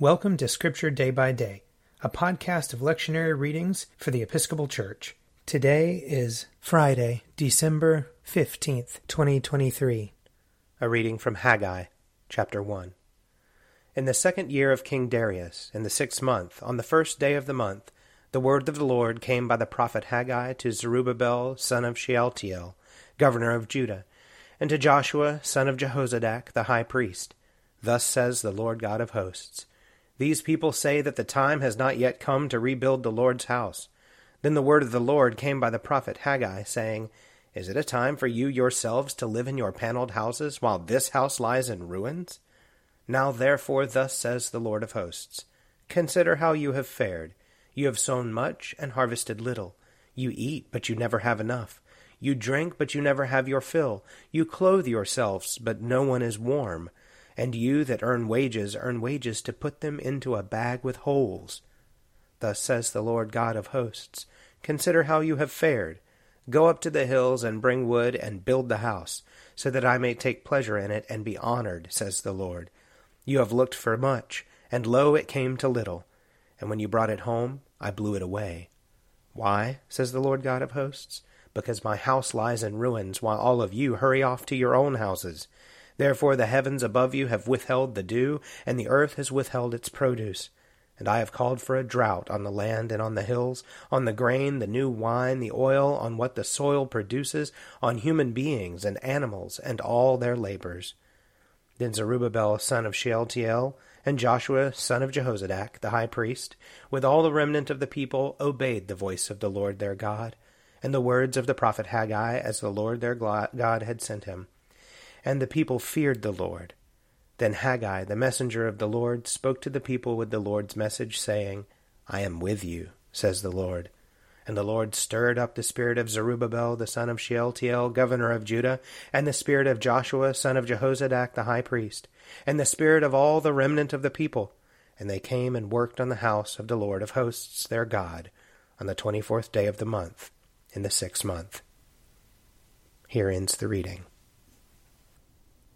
Welcome to Scripture Day by Day, a podcast of lectionary readings for the Episcopal Church. Today is Friday, December 15th, 2023. A reading from Haggai, chapter 1. In the second year of King Darius, in the sixth month, on the first day of the month, the word of the Lord came by the prophet Haggai to Zerubbabel, son of Shealtiel, governor of Judah, and to Joshua, son of Jehozadak, the high priest. Thus says the Lord God of hosts these people say that the time has not yet come to rebuild the Lord's house. Then the word of the Lord came by the prophet Haggai, saying, Is it a time for you yourselves to live in your paneled houses, while this house lies in ruins? Now therefore thus says the Lord of hosts, Consider how you have fared. You have sown much and harvested little. You eat, but you never have enough. You drink, but you never have your fill. You clothe yourselves, but no one is warm and you that earn wages earn wages to put them into a bag with holes. Thus says the Lord God of hosts Consider how you have fared. Go up to the hills and bring wood and build the house, so that I may take pleasure in it and be honored, says the Lord. You have looked for much, and lo, it came to little. And when you brought it home, I blew it away. Why, says the Lord God of hosts? Because my house lies in ruins, while all of you hurry off to your own houses. Therefore the heavens above you have withheld the dew, and the earth has withheld its produce. And I have called for a drought on the land and on the hills, on the grain, the new wine, the oil, on what the soil produces, on human beings and animals, and all their labors. Then Zerubbabel son of Shealtiel, and Joshua son of Jehozadak, the high priest, with all the remnant of the people, obeyed the voice of the Lord their God, and the words of the prophet Haggai, as the Lord their God had sent him. And the people feared the Lord. Then Haggai, the messenger of the Lord, spoke to the people with the Lord's message, saying, I am with you, says the Lord. And the Lord stirred up the spirit of Zerubbabel the son of Shealtiel, governor of Judah, and the spirit of Joshua son of Jehozadak the high priest, and the spirit of all the remnant of the people. And they came and worked on the house of the Lord of hosts their God, on the twenty fourth day of the month, in the sixth month. Here ends the reading.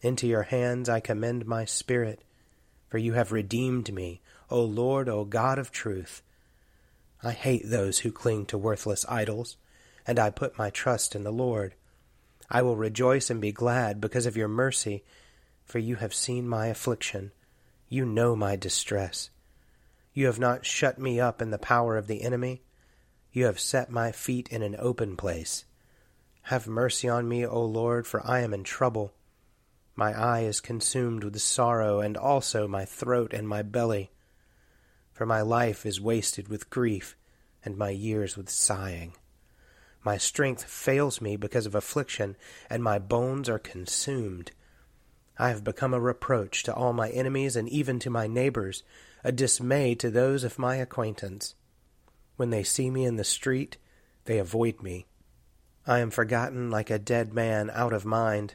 Into your hands I commend my spirit, for you have redeemed me, O Lord, O God of truth. I hate those who cling to worthless idols, and I put my trust in the Lord. I will rejoice and be glad because of your mercy, for you have seen my affliction. You know my distress. You have not shut me up in the power of the enemy. You have set my feet in an open place. Have mercy on me, O Lord, for I am in trouble. My eye is consumed with sorrow, and also my throat and my belly. For my life is wasted with grief, and my years with sighing. My strength fails me because of affliction, and my bones are consumed. I have become a reproach to all my enemies, and even to my neighbors, a dismay to those of my acquaintance. When they see me in the street, they avoid me. I am forgotten like a dead man out of mind.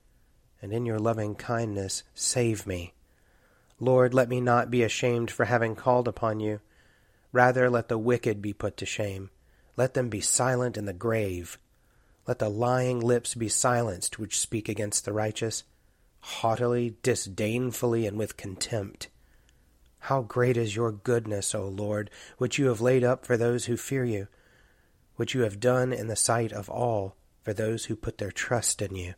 and in your loving kindness save me. Lord, let me not be ashamed for having called upon you. Rather, let the wicked be put to shame. Let them be silent in the grave. Let the lying lips be silenced which speak against the righteous, haughtily, disdainfully, and with contempt. How great is your goodness, O Lord, which you have laid up for those who fear you, which you have done in the sight of all for those who put their trust in you.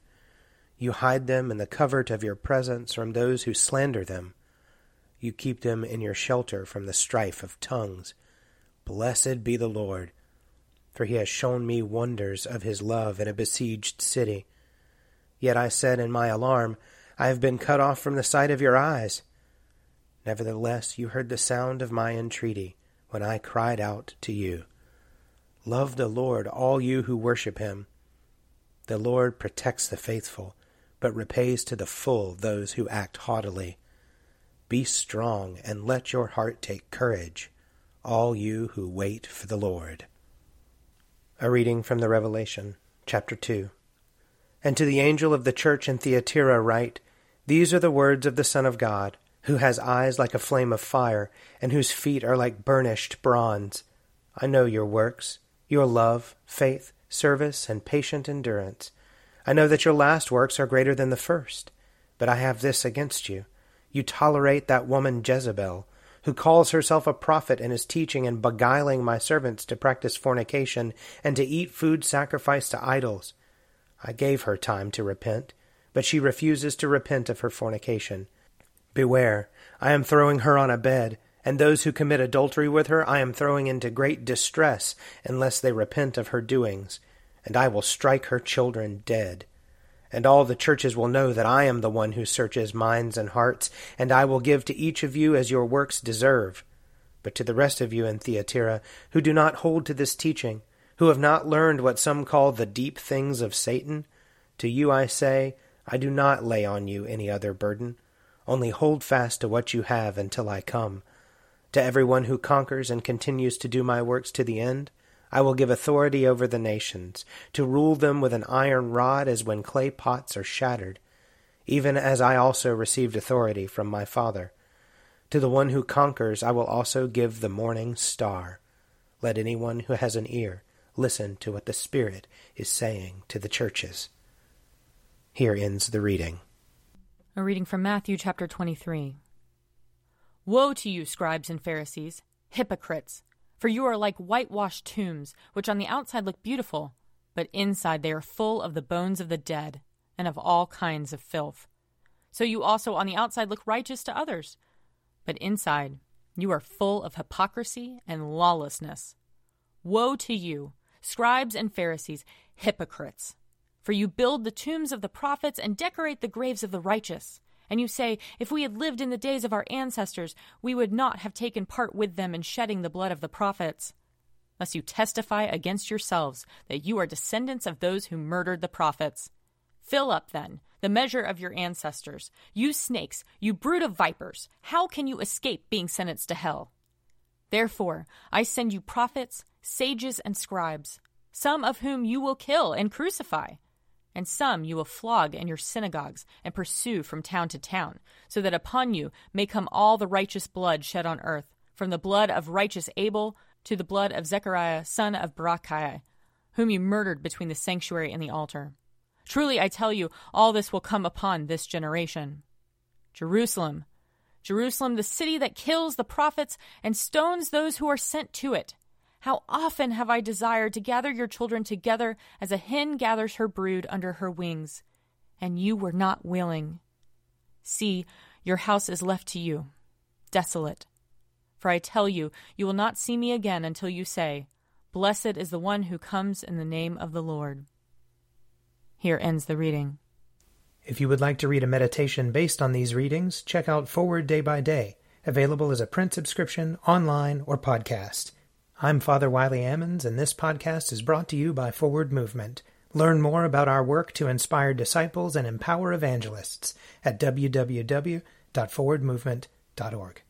You hide them in the covert of your presence from those who slander them. You keep them in your shelter from the strife of tongues. Blessed be the Lord, for he has shown me wonders of his love in a besieged city. Yet I said in my alarm, I have been cut off from the sight of your eyes. Nevertheless, you heard the sound of my entreaty when I cried out to you. Love the Lord, all you who worship him. The Lord protects the faithful, but repays to the full those who act haughtily. Be strong and let your heart take courage, all you who wait for the Lord. A reading from the Revelation, chapter 2. And to the angel of the church in Thyatira write, These are the words of the Son of God, who has eyes like a flame of fire, and whose feet are like burnished bronze. I know your works, your love, faith, service, and patient endurance. I know that your last works are greater than the first. But I have this against you. You tolerate that woman Jezebel, who calls herself a prophet and is teaching and beguiling my servants to practice fornication and to eat food sacrificed to idols. I gave her time to repent, but she refuses to repent of her fornication. Beware, I am throwing her on a bed, and those who commit adultery with her I am throwing into great distress unless they repent of her doings, and I will strike her children dead. And all the churches will know that I am the one who searches minds and hearts, and I will give to each of you as your works deserve. But to the rest of you in Thyatira, who do not hold to this teaching, who have not learned what some call the deep things of Satan, to you I say, I do not lay on you any other burden. Only hold fast to what you have until I come. To everyone who conquers and continues to do my works to the end, I will give authority over the nations, to rule them with an iron rod as when clay pots are shattered, even as I also received authority from my Father. To the one who conquers I will also give the morning star. Let anyone who has an ear listen to what the Spirit is saying to the churches. Here ends the reading. A reading from Matthew chapter 23. Woe to you, scribes and Pharisees, hypocrites! For you are like whitewashed tombs, which on the outside look beautiful, but inside they are full of the bones of the dead, and of all kinds of filth. So you also on the outside look righteous to others, but inside you are full of hypocrisy and lawlessness. Woe to you, scribes and Pharisees, hypocrites! For you build the tombs of the prophets and decorate the graves of the righteous. And you say, If we had lived in the days of our ancestors, we would not have taken part with them in shedding the blood of the prophets. Thus you testify against yourselves that you are descendants of those who murdered the prophets. Fill up, then, the measure of your ancestors. You snakes, you brood of vipers, how can you escape being sentenced to hell? Therefore, I send you prophets, sages, and scribes, some of whom you will kill and crucify and some you will flog in your synagogues and pursue from town to town, so that upon you may come all the righteous blood shed on earth, from the blood of righteous Abel to the blood of Zechariah son of Berechiah, whom you murdered between the sanctuary and the altar. Truly I tell you, all this will come upon this generation. Jerusalem, Jerusalem, the city that kills the prophets and stones those who are sent to it. How often have I desired to gather your children together as a hen gathers her brood under her wings, and you were not willing. See, your house is left to you, desolate. For I tell you, you will not see me again until you say, Blessed is the one who comes in the name of the Lord. Here ends the reading. If you would like to read a meditation based on these readings, check out Forward Day by Day, available as a print subscription, online, or podcast. I'm Father Wiley Ammons, and this podcast is brought to you by Forward Movement. Learn more about our work to inspire disciples and empower evangelists at www.forwardmovement.org.